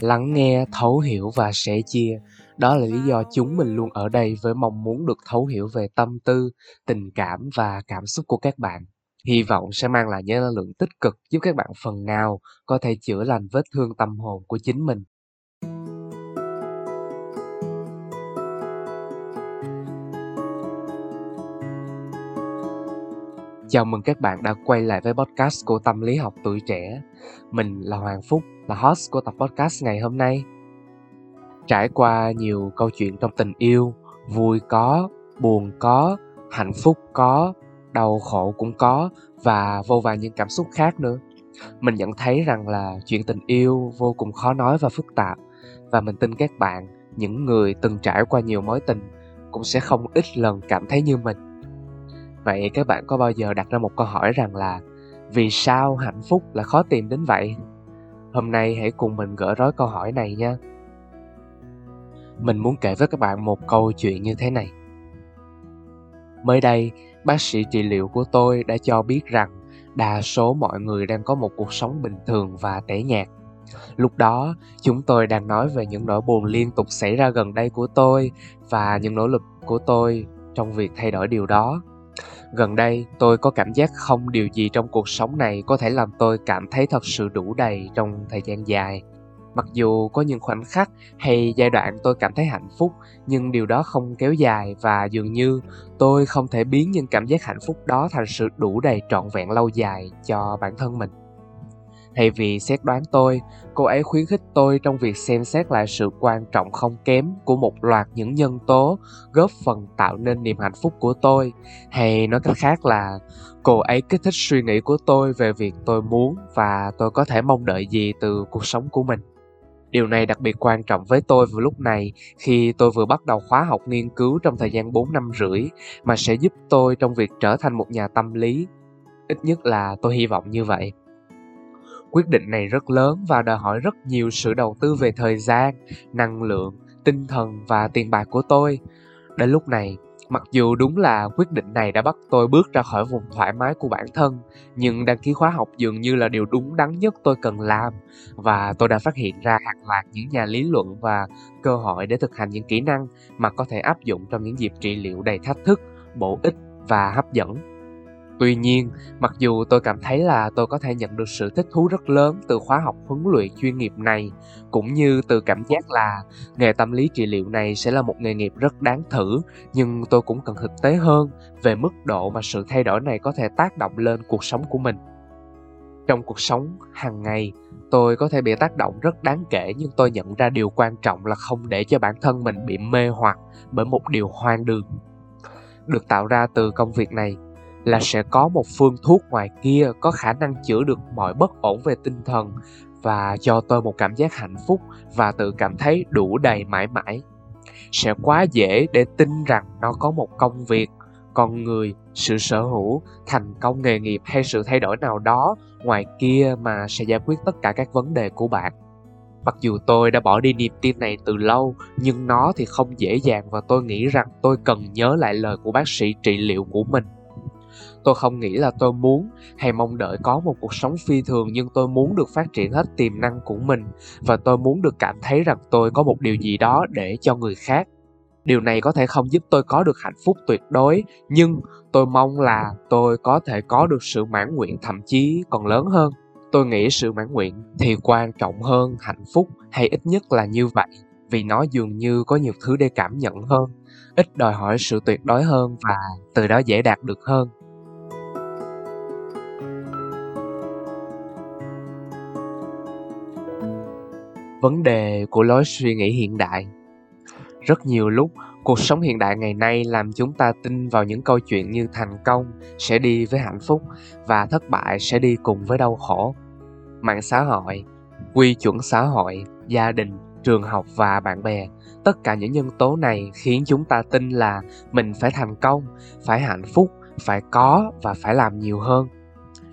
lắng nghe, thấu hiểu và sẻ chia. Đó là lý do chúng mình luôn ở đây với mong muốn được thấu hiểu về tâm tư, tình cảm và cảm xúc của các bạn. Hy vọng sẽ mang lại những năng lượng tích cực giúp các bạn phần nào có thể chữa lành vết thương tâm hồn của chính mình. Chào mừng các bạn đã quay lại với podcast của Tâm lý học tuổi trẻ. Mình là Hoàng Phúc, là host của tập podcast ngày hôm nay. Trải qua nhiều câu chuyện trong tình yêu, vui có, buồn có, hạnh phúc có, đau khổ cũng có và vô vàn những cảm xúc khác nữa. Mình nhận thấy rằng là chuyện tình yêu vô cùng khó nói và phức tạp và mình tin các bạn, những người từng trải qua nhiều mối tình cũng sẽ không ít lần cảm thấy như mình vậy các bạn có bao giờ đặt ra một câu hỏi rằng là vì sao hạnh phúc là khó tìm đến vậy? Hôm nay hãy cùng mình gỡ rối câu hỏi này nha. Mình muốn kể với các bạn một câu chuyện như thế này. Mới đây, bác sĩ trị liệu của tôi đã cho biết rằng đa số mọi người đang có một cuộc sống bình thường và tẻ nhạt. Lúc đó, chúng tôi đang nói về những nỗi buồn liên tục xảy ra gần đây của tôi và những nỗ lực của tôi trong việc thay đổi điều đó gần đây, tôi có cảm giác không điều gì trong cuộc sống này có thể làm tôi cảm thấy thật sự đủ đầy trong thời gian dài. Mặc dù có những khoảnh khắc hay giai đoạn tôi cảm thấy hạnh phúc, nhưng điều đó không kéo dài và dường như tôi không thể biến những cảm giác hạnh phúc đó thành sự đủ đầy trọn vẹn lâu dài cho bản thân mình. Thay vì xét đoán tôi, cô ấy khuyến khích tôi trong việc xem xét lại sự quan trọng không kém của một loạt những nhân tố góp phần tạo nên niềm hạnh phúc của tôi. Hay nói cách khác là cô ấy kích thích suy nghĩ của tôi về việc tôi muốn và tôi có thể mong đợi gì từ cuộc sống của mình. Điều này đặc biệt quan trọng với tôi vào lúc này khi tôi vừa bắt đầu khóa học nghiên cứu trong thời gian 4 năm rưỡi mà sẽ giúp tôi trong việc trở thành một nhà tâm lý. Ít nhất là tôi hy vọng như vậy quyết định này rất lớn và đòi hỏi rất nhiều sự đầu tư về thời gian, năng lượng, tinh thần và tiền bạc của tôi. Đến lúc này, mặc dù đúng là quyết định này đã bắt tôi bước ra khỏi vùng thoải mái của bản thân, nhưng đăng ký khóa học dường như là điều đúng đắn nhất tôi cần làm và tôi đã phát hiện ra hàng loạt những nhà lý luận và cơ hội để thực hành những kỹ năng mà có thể áp dụng trong những dịp trị liệu đầy thách thức, bổ ích và hấp dẫn. Tuy nhiên, mặc dù tôi cảm thấy là tôi có thể nhận được sự thích thú rất lớn từ khóa học huấn luyện chuyên nghiệp này, cũng như từ cảm giác là nghề tâm lý trị liệu này sẽ là một nghề nghiệp rất đáng thử, nhưng tôi cũng cần thực tế hơn về mức độ mà sự thay đổi này có thể tác động lên cuộc sống của mình. Trong cuộc sống hàng ngày, tôi có thể bị tác động rất đáng kể nhưng tôi nhận ra điều quan trọng là không để cho bản thân mình bị mê hoặc bởi một điều hoang đường. Được tạo ra từ công việc này, là sẽ có một phương thuốc ngoài kia có khả năng chữa được mọi bất ổn về tinh thần và cho tôi một cảm giác hạnh phúc và tự cảm thấy đủ đầy mãi mãi. Sẽ quá dễ để tin rằng nó có một công việc, con người, sự sở hữu, thành công, nghề nghiệp hay sự thay đổi nào đó ngoài kia mà sẽ giải quyết tất cả các vấn đề của bạn. Mặc dù tôi đã bỏ đi niềm tin này từ lâu, nhưng nó thì không dễ dàng và tôi nghĩ rằng tôi cần nhớ lại lời của bác sĩ trị liệu của mình tôi không nghĩ là tôi muốn hay mong đợi có một cuộc sống phi thường, nhưng tôi muốn được phát triển hết tiềm năng của mình và tôi muốn được cảm thấy rằng tôi có một điều gì đó để cho người khác. Điều này có thể không giúp tôi có được hạnh phúc tuyệt đối, nhưng tôi mong là tôi có thể có được sự mãn nguyện thậm chí còn lớn hơn. Tôi nghĩ sự mãn nguyện thì quan trọng hơn hạnh phúc, hay ít nhất là như vậy, vì nó dường như có nhiều thứ để cảm nhận hơn, ít đòi hỏi sự tuyệt đối hơn và từ đó dễ đạt được hơn. Vấn đề của lối suy nghĩ hiện đại. Rất nhiều lúc, cuộc sống hiện đại ngày nay làm chúng ta tin vào những câu chuyện như thành công sẽ đi với hạnh phúc và thất bại sẽ đi cùng với đau khổ. Mạng xã hội, quy chuẩn xã hội, gia đình, trường học và bạn bè, tất cả những nhân tố này khiến chúng ta tin là mình phải thành công, phải hạnh phúc, phải có và phải làm nhiều hơn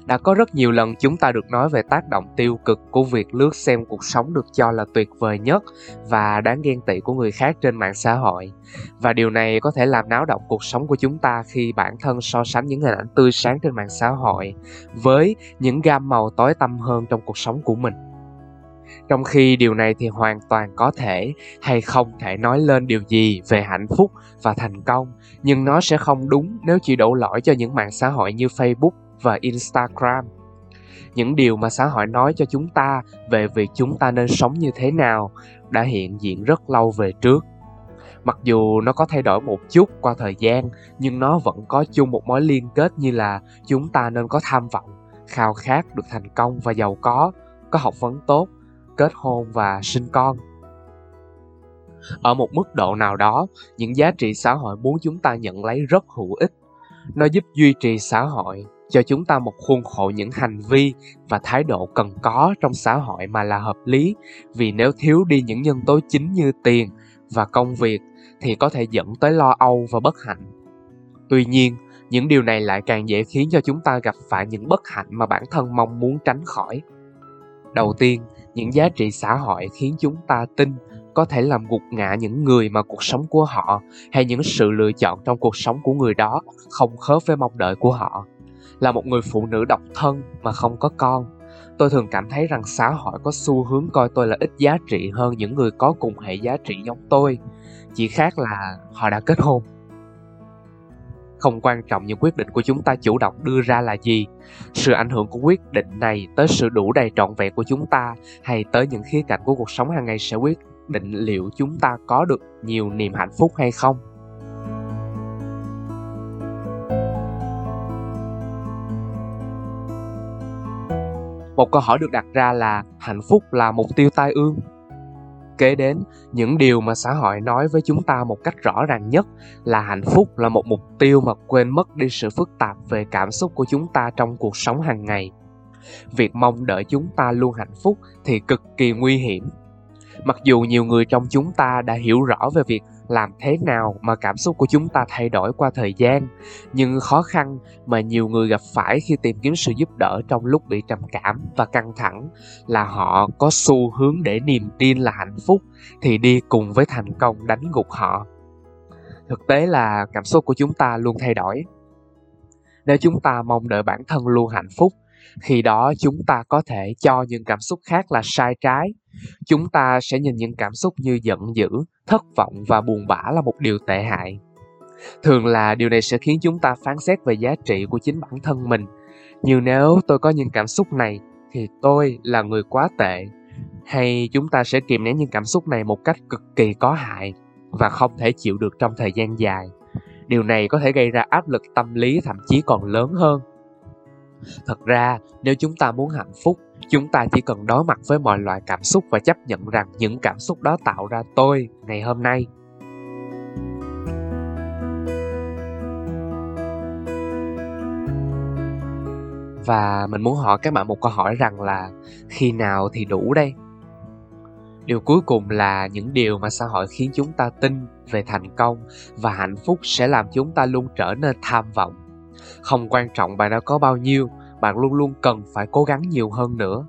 đã có rất nhiều lần chúng ta được nói về tác động tiêu cực của việc lướt xem cuộc sống được cho là tuyệt vời nhất và đáng ghen tị của người khác trên mạng xã hội. Và điều này có thể làm náo động cuộc sống của chúng ta khi bản thân so sánh những hình ảnh tươi sáng trên mạng xã hội với những gam màu tối tăm hơn trong cuộc sống của mình. Trong khi điều này thì hoàn toàn có thể hay không thể nói lên điều gì về hạnh phúc và thành công, nhưng nó sẽ không đúng nếu chỉ đổ lỗi cho những mạng xã hội như facebook và instagram. Những điều mà xã hội nói cho chúng ta về việc chúng ta nên sống như thế nào đã hiện diện rất lâu về trước. Mặc dù nó có thay đổi một chút qua thời gian, nhưng nó vẫn có chung một mối liên kết như là chúng ta nên có tham vọng, khao khát được thành công và giàu có có học vấn tốt, kết hôn và sinh con. Ở một mức độ nào đó, những giá trị xã hội muốn chúng ta nhận lấy rất hữu ích. Nó giúp duy trì xã hội cho chúng ta một khuôn khổ những hành vi và thái độ cần có trong xã hội mà là hợp lý. Vì nếu thiếu đi những nhân tố chính như tiền và công việc thì có thể dẫn tới lo âu và bất hạnh. Tuy nhiên, những điều này lại càng dễ khiến cho chúng ta gặp phải những bất hạnh mà bản thân mong muốn tránh khỏi. Đầu tiên, những giá trị xã hội khiến chúng ta tin có thể làm gục ngã những người mà cuộc sống của họ hay những sự lựa chọn trong cuộc sống của người đó không khớp với mong đợi của họ là một người phụ nữ độc thân mà không có con. Tôi thường cảm thấy rằng xã hội có xu hướng coi tôi là ít giá trị hơn những người có cùng hệ giá trị giống tôi. Chỉ khác là họ đã kết hôn. Không quan trọng những quyết định của chúng ta chủ động đưa ra là gì. Sự ảnh hưởng của quyết định này tới sự đủ đầy trọn vẹn của chúng ta hay tới những khía cạnh của cuộc sống hàng ngày sẽ quyết định liệu chúng ta có được nhiều niềm hạnh phúc hay không. Một câu hỏi được đặt ra là hạnh phúc là mục tiêu tai ương. Kế đến, những điều mà xã hội nói với chúng ta một cách rõ ràng nhất là hạnh phúc là một mục tiêu mà quên mất đi sự phức tạp về cảm xúc của chúng ta trong cuộc sống hàng ngày. Việc mong đợi chúng ta luôn hạnh phúc thì cực kỳ nguy hiểm. Mặc dù nhiều người trong chúng ta đã hiểu rõ về việc làm thế nào mà cảm xúc của chúng ta thay đổi qua thời gian. Nhưng khó khăn mà nhiều người gặp phải khi tìm kiếm sự giúp đỡ trong lúc bị trầm cảm và căng thẳng là họ có xu hướng để niềm tin là hạnh phúc thì đi cùng với thành công đánh gục họ. Thực tế là cảm xúc của chúng ta luôn thay đổi. Nếu chúng ta mong đợi bản thân luôn hạnh phúc khi đó, chúng ta có thể cho những cảm xúc khác là sai trái. Chúng ta sẽ nhìn những cảm xúc như giận dữ, thất vọng và buồn bã là một điều tệ hại. Thường là điều này sẽ khiến chúng ta phán xét về giá trị của chính bản thân mình. Như nếu tôi có những cảm xúc này, thì tôi là người quá tệ. Hay chúng ta sẽ kìm nén những cảm xúc này một cách cực kỳ có hại và không thể chịu được trong thời gian dài. Điều này có thể gây ra áp lực tâm lý thậm chí còn lớn hơn thật ra, nếu chúng ta muốn hạnh phúc, chúng ta chỉ cần đối mặt với mọi loại cảm xúc và chấp nhận rằng những cảm xúc đó tạo ra tôi ngày hôm nay. Và mình muốn hỏi các bạn một câu hỏi rằng là khi nào thì đủ đây? Điều cuối cùng là những điều mà xã hội khiến chúng ta tin về thành công và hạnh phúc sẽ làm chúng ta luôn trở nên tham vọng không quan trọng bạn đã có bao nhiêu bạn luôn luôn cần phải cố gắng nhiều hơn nữa.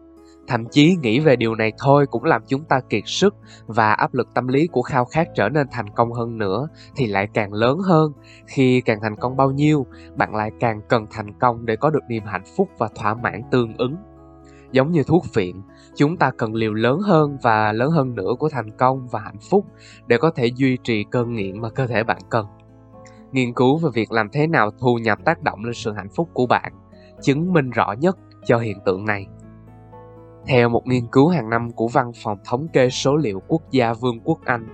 Thậm chí nghĩ về điều này thôi cũng làm chúng ta kiệt sức và áp lực tâm lý của khao khát trở nên thành công hơn nữa thì lại càng lớn hơn. Khi càng thành công bao nhiêu bạn lại càng cần thành công để có được niềm hạnh phúc và thỏa mãn tương ứng. Giống như thuốc phiện, chúng ta cần liều lớn hơn và lớn hơn nữa của thành công và hạnh phúc để có thể duy trì cơn nghiện mà cơ thể bạn cần nghiên cứu về việc làm thế nào thu nhập tác động lên sự hạnh phúc của bạn chứng minh rõ nhất cho hiện tượng này theo một nghiên cứu hàng năm của Văn phòng Thống kê Số liệu Quốc gia Vương quốc Anh,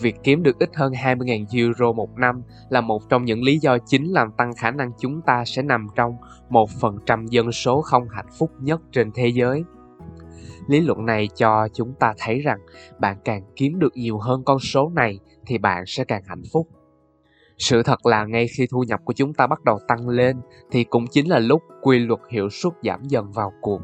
việc kiếm được ít hơn 20.000 euro một năm là một trong những lý do chính làm tăng khả năng chúng ta sẽ nằm trong 1% dân số không hạnh phúc nhất trên thế giới. Lý luận này cho chúng ta thấy rằng bạn càng kiếm được nhiều hơn con số này thì bạn sẽ càng hạnh phúc. Sự thật là ngay khi thu nhập của chúng ta bắt đầu tăng lên, thì cũng chính là lúc quy luật hiệu suất giảm dần vào cuộc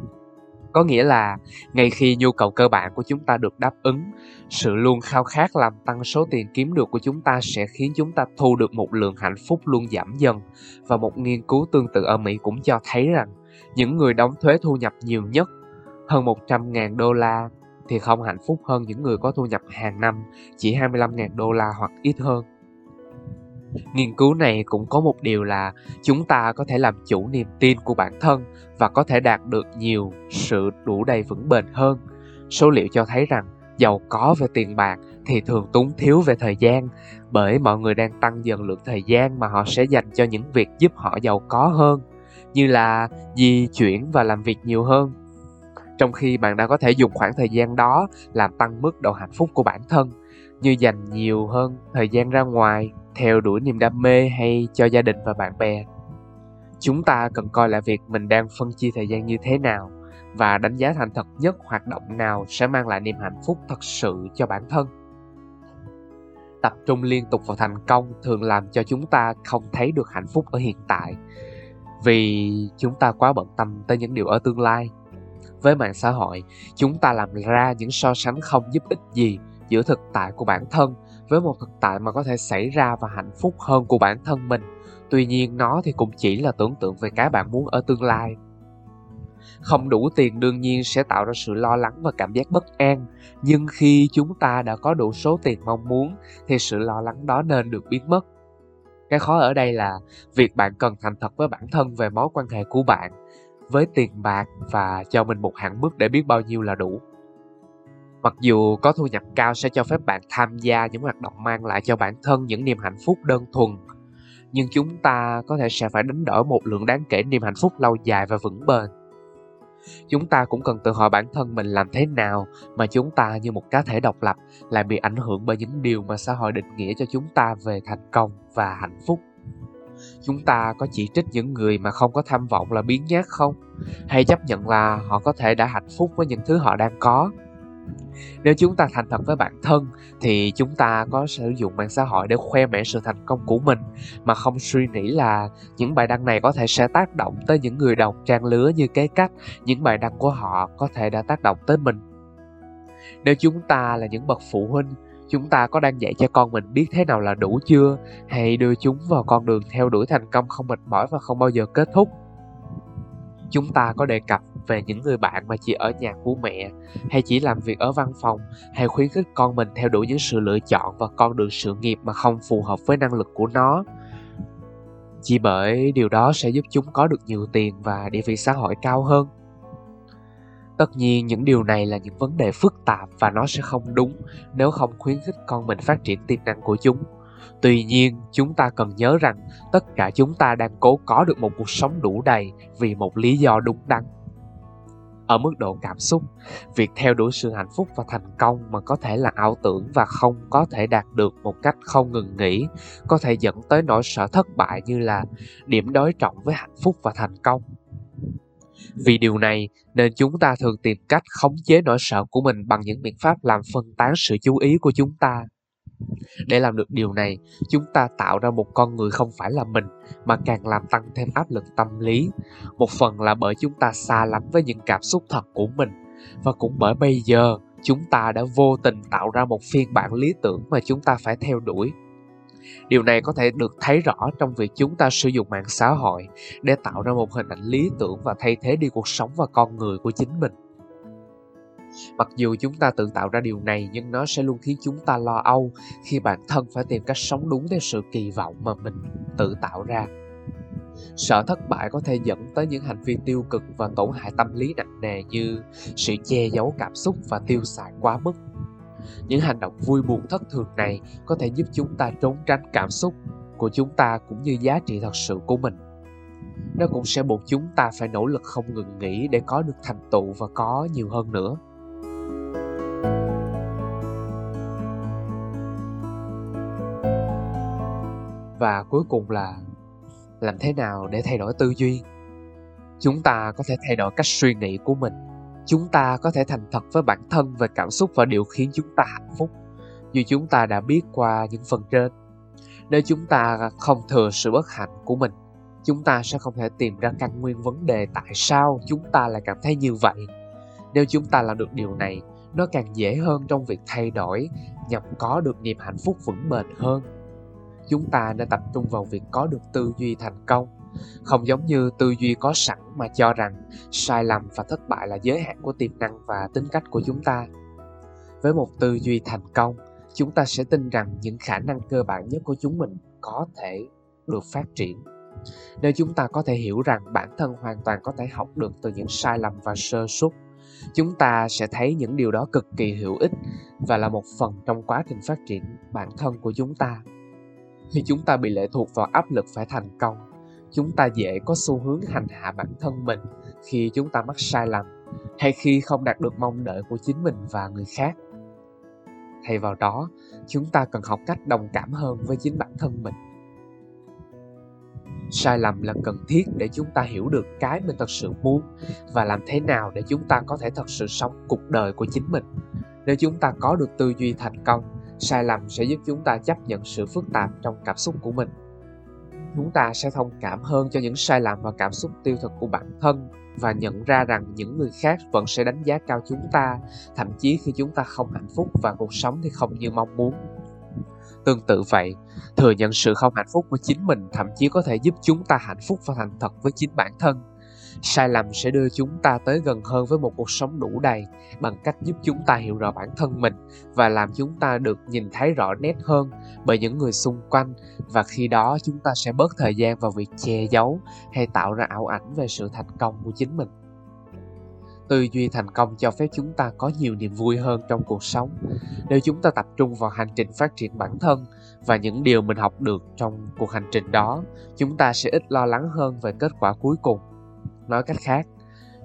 có nghĩa là, ngay khi nhu cầu cơ bản của chúng ta được đáp ứng, sự luôn khao khát làm tăng số tiền kiếm được của chúng ta sẽ khiến chúng ta thu được một lượng hạnh phúc luôn giảm dần và một nghiên cứu tương tự ở Mỹ cũng cho thấy rằng, những người đóng thuế thu nhập nhiều nhất, hơn 100.000 đô la, thì không hạnh phúc hơn những người có thu nhập hàng năm, chỉ 25.000 đô la hoặc ít hơn. Nghiên cứu này cũng có một điều là chúng ta có thể làm chủ niềm tin của bản thân và có thể đạt được nhiều sự đủ đầy vững bền hơn. số liệu cho thấy rằng giàu có về tiền bạc thì thường túng thiếu về thời gian, bởi mọi người đang tăng dần lượng thời gian mà họ sẽ dành cho những việc giúp họ giàu có hơn, như là di chuyển và làm việc nhiều hơn trong khi bạn đã có thể dùng khoảng thời gian đó làm tăng mức độ hạnh phúc của bản thân, như dành nhiều hơn thời gian ra ngoài theo đuổi niềm đam mê hay cho gia đình và bạn bè. Chúng ta cần coi lại việc mình đang phân chia thời gian như thế nào và đánh giá thành thật nhất hoạt động nào sẽ mang lại niềm hạnh phúc thật sự cho bản thân. Tập trung liên tục vào thành công thường làm cho chúng ta không thấy được hạnh phúc ở hiện tại, vì chúng ta quá bận tâm tới những điều ở tương lai. Với mạng xã hội, chúng ta làm ra những so sánh không giúp ích gì giữa thực tại của bản thân với một thực tại mà có thể xảy ra và hạnh phúc hơn của bản thân mình. Tuy nhiên, nó thì cũng chỉ là tưởng tượng về cái bạn muốn ở tương lai. Không đủ tiền đương nhiên sẽ tạo ra sự lo lắng và cảm giác bất an. Nhưng khi chúng ta đã có đủ số tiền mong muốn, thì sự lo lắng đó nên được biến mất. Cái khó ở đây là việc bạn cần thành thật với bản thân về mối quan hệ của bạn, với tiền bạc và cho mình một hạn mức để biết bao nhiêu là đủ mặc dù có thu nhập cao sẽ cho phép bạn tham gia những hoạt động mang lại cho bản thân những niềm hạnh phúc đơn thuần, nhưng chúng ta có thể sẽ phải đánh đổi một lượng đáng kể niềm hạnh phúc lâu dài và vững bền. Chúng ta cũng cần tự hỏi bản thân mình làm thế nào mà chúng ta như một cá thể độc lập lại bị ảnh hưởng bởi những điều mà xã hội định nghĩa cho chúng ta về thành công và hạnh phúc. Chúng ta có chỉ trích những người mà không có tham vọng là biến nhát không? Hay chấp nhận là họ có thể đã hạnh phúc với những thứ họ đang có? Nếu chúng ta thành thật với bản thân, thì chúng ta có sử dụng mạng xã hội để khoe mẽ sự thành công của mình. Mà không suy nghĩ là những bài đăng này có thể sẽ tác động tới những người đọc trang lứa như cái cách những bài đăng của họ có thể đã tác động tới mình. Nếu chúng ta là những bậc phụ huynh, chúng ta có đang dạy cho con mình biết thế nào là đủ chưa, hay đưa chúng vào con đường theo đuổi thành công không mệt mỏi và không bao giờ kết thúc? Chúng ta có đề cập về những người bạn mà chỉ ở nhà của mẹ, hay chỉ làm việc ở văn phòng, hay khuyến khích con mình theo đuổi những sự lựa chọn và con đường sự nghiệp mà không phù hợp với năng lực của nó. Chỉ bởi điều đó sẽ giúp chúng có được nhiều tiền và địa vị xã hội cao hơn. Tất nhiên, những điều này là những vấn đề phức tạp và nó sẽ không đúng nếu không khuyến khích con mình phát triển tiềm năng của chúng. Tuy nhiên, chúng ta cần nhớ rằng tất cả chúng ta đang cố có được một cuộc sống đủ đầy vì một lý do đúng đắn ở mức độ cảm xúc. Việc theo đuổi sự hạnh phúc và thành công mà có thể là ảo tưởng và không có thể đạt được một cách không ngừng nghỉ, có thể dẫn tới nỗi sợ thất bại như là điểm đối trọng với hạnh phúc và thành công. Vì điều này nên chúng ta thường tìm cách khống chế nỗi sợ của mình bằng những biện pháp làm phân tán sự chú ý của chúng ta để làm được điều này, chúng ta tạo ra một con người không phải là mình, mà càng làm tăng thêm áp lực tâm lý. Một phần là bởi chúng ta xa lánh với những cảm xúc thật của mình. Và cũng bởi bây giờ, chúng ta đã vô tình tạo ra một phiên bản lý tưởng mà chúng ta phải theo đuổi. Điều này có thể được thấy rõ trong việc chúng ta sử dụng mạng xã hội để tạo ra một hình ảnh lý tưởng và thay thế đi cuộc sống và con người của chính mình mặc dù chúng ta tự tạo ra điều này, nhưng nó sẽ luôn khiến chúng ta lo âu khi bản thân phải tìm cách sống đúng theo sự kỳ vọng mà mình tự tạo ra. Sợ thất bại có thể dẫn tới những hành vi tiêu cực và tổn hại tâm lý nặng nề như sự che giấu cảm xúc và tiêu xài quá mức. Những hành động vui buồn thất thường này có thể giúp chúng ta trốn tránh cảm xúc của chúng ta cũng như giá trị thật sự của mình. Nó cũng sẽ buộc chúng ta phải nỗ lực không ngừng nghỉ để có được thành tựu và có nhiều hơn nữa. Và cuối cùng là, làm thế nào để thay đổi tư duy? Chúng ta có thể thay đổi cách suy nghĩ của mình. Chúng ta có thể thành thật với bản thân về cảm xúc và điều khiến chúng ta hạnh phúc. Như chúng ta đã biết qua những phần trên. Nếu chúng ta không thừa sự bất hạnh của mình, chúng ta sẽ không thể tìm ra căn nguyên vấn đề tại sao chúng ta lại cảm thấy như vậy. Nếu chúng ta làm được điều này, nó càng dễ hơn trong việc thay đổi, nhằm có được niềm hạnh phúc vững bền hơn chúng ta nên tập trung vào việc có được tư duy thành công. Không giống như tư duy có sẵn mà cho rằng sai lầm và thất bại là giới hạn của tiềm năng và tính cách của chúng ta. Với một tư duy thành công, chúng ta sẽ tin rằng những khả năng cơ bản nhất của chúng mình có thể được phát triển. Nếu chúng ta có thể hiểu rằng bản thân hoàn toàn có thể học được từ những sai lầm và sơ suất, chúng ta sẽ thấy những điều đó cực kỳ hữu ích và là một phần trong quá trình phát triển bản thân của chúng ta khi chúng ta bị lệ thuộc vào áp lực phải thành công, chúng ta dễ có xu hướng hành hạ bản thân mình khi chúng ta mắc sai lầm hay khi không đạt được mong đợi của chính mình và người khác. Thay vào đó, chúng ta cần học cách đồng cảm hơn với chính bản thân mình. Sai lầm là cần thiết để chúng ta hiểu được cái mình thật sự muốn và làm thế nào để chúng ta có thể thật sự sống cuộc đời của chính mình. Nếu chúng ta có được tư duy thành công sai lầm sẽ giúp chúng ta chấp nhận sự phức tạp trong cảm xúc của mình. Chúng ta sẽ thông cảm hơn cho những sai lầm và cảm xúc tiêu cực của bản thân và nhận ra rằng những người khác vẫn sẽ đánh giá cao chúng ta, thậm chí khi chúng ta không hạnh phúc và cuộc sống thì không như mong muốn. Tương tự vậy, thừa nhận sự không hạnh phúc của chính mình thậm chí có thể giúp chúng ta hạnh phúc và thành thật với chính bản thân sai lầm sẽ đưa chúng ta tới gần hơn với một cuộc sống đủ đầy bằng cách giúp chúng ta hiểu rõ bản thân mình và làm chúng ta được nhìn thấy rõ nét hơn bởi những người xung quanh. Và khi đó, chúng ta sẽ bớt thời gian vào việc che giấu hay tạo ra ảo ảnh về sự thành công của chính mình. Tư duy thành công cho phép chúng ta có nhiều niềm vui hơn trong cuộc sống. Nếu chúng ta tập trung vào hành trình phát triển bản thân và những điều mình học được trong cuộc hành trình đó, chúng ta sẽ ít lo lắng hơn về kết quả cuối cùng nói cách khác,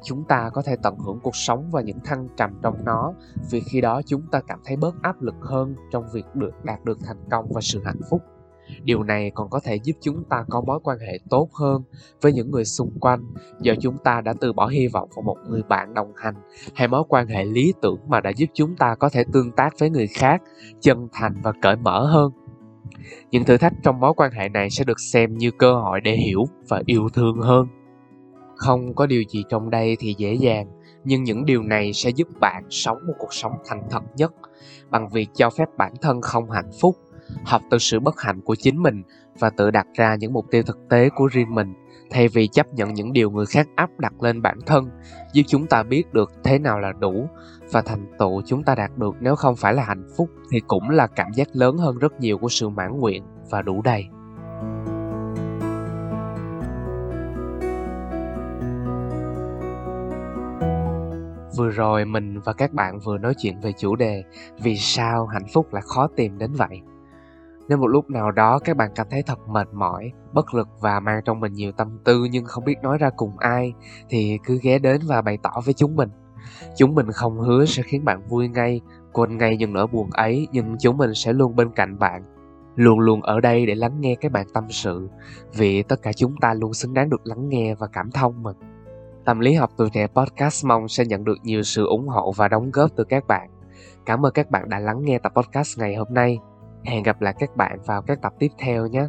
chúng ta có thể tận hưởng cuộc sống và những thăng trầm trong nó vì khi đó chúng ta cảm thấy bớt áp lực hơn trong việc được đạt được thành công và sự hạnh phúc. Điều này còn có thể giúp chúng ta có mối quan hệ tốt hơn với những người xung quanh. Do chúng ta đã từ bỏ hy vọng vào một người bạn đồng hành hay mối quan hệ lý tưởng mà đã giúp chúng ta có thể tương tác với người khác, chân thành và cởi mở hơn. Những thử thách trong mối quan hệ này sẽ được xem như cơ hội để hiểu và yêu thương hơn không có điều gì trong đây thì dễ dàng, nhưng những điều này sẽ giúp bạn sống một cuộc sống thành thật nhất, bằng việc cho phép bản thân không hạnh phúc, học từ sự bất hạnh của chính mình và tự đặt ra những mục tiêu thực tế của riêng mình, thay vì chấp nhận những điều người khác áp đặt lên bản thân. Giúp chúng ta biết được thế nào là đủ và thành tựu chúng ta đạt được, nếu không phải là hạnh phúc thì cũng là cảm giác lớn hơn rất nhiều của sự mãn nguyện và đủ đầy. Vừa rồi mình và các bạn vừa nói chuyện về chủ đề vì sao hạnh phúc lại khó tìm đến vậy. Nếu một lúc nào đó các bạn cảm thấy thật mệt mỏi, bất lực và mang trong mình nhiều tâm tư nhưng không biết nói ra cùng ai, thì cứ ghé đến và bày tỏ với chúng mình. Chúng mình không hứa sẽ khiến bạn vui ngay, quên ngay những nỗi buồn ấy, nhưng chúng mình sẽ luôn bên cạnh bạn, luôn luôn ở đây để lắng nghe các bạn tâm sự, vì tất cả chúng ta luôn xứng đáng được lắng nghe và cảm thông mình Tâm lý học tuổi trẻ podcast mong sẽ nhận được nhiều sự ủng hộ và đóng góp từ các bạn. Cảm ơn các bạn đã lắng nghe tập podcast ngày hôm nay. Hẹn gặp lại các bạn vào các tập tiếp theo nhé.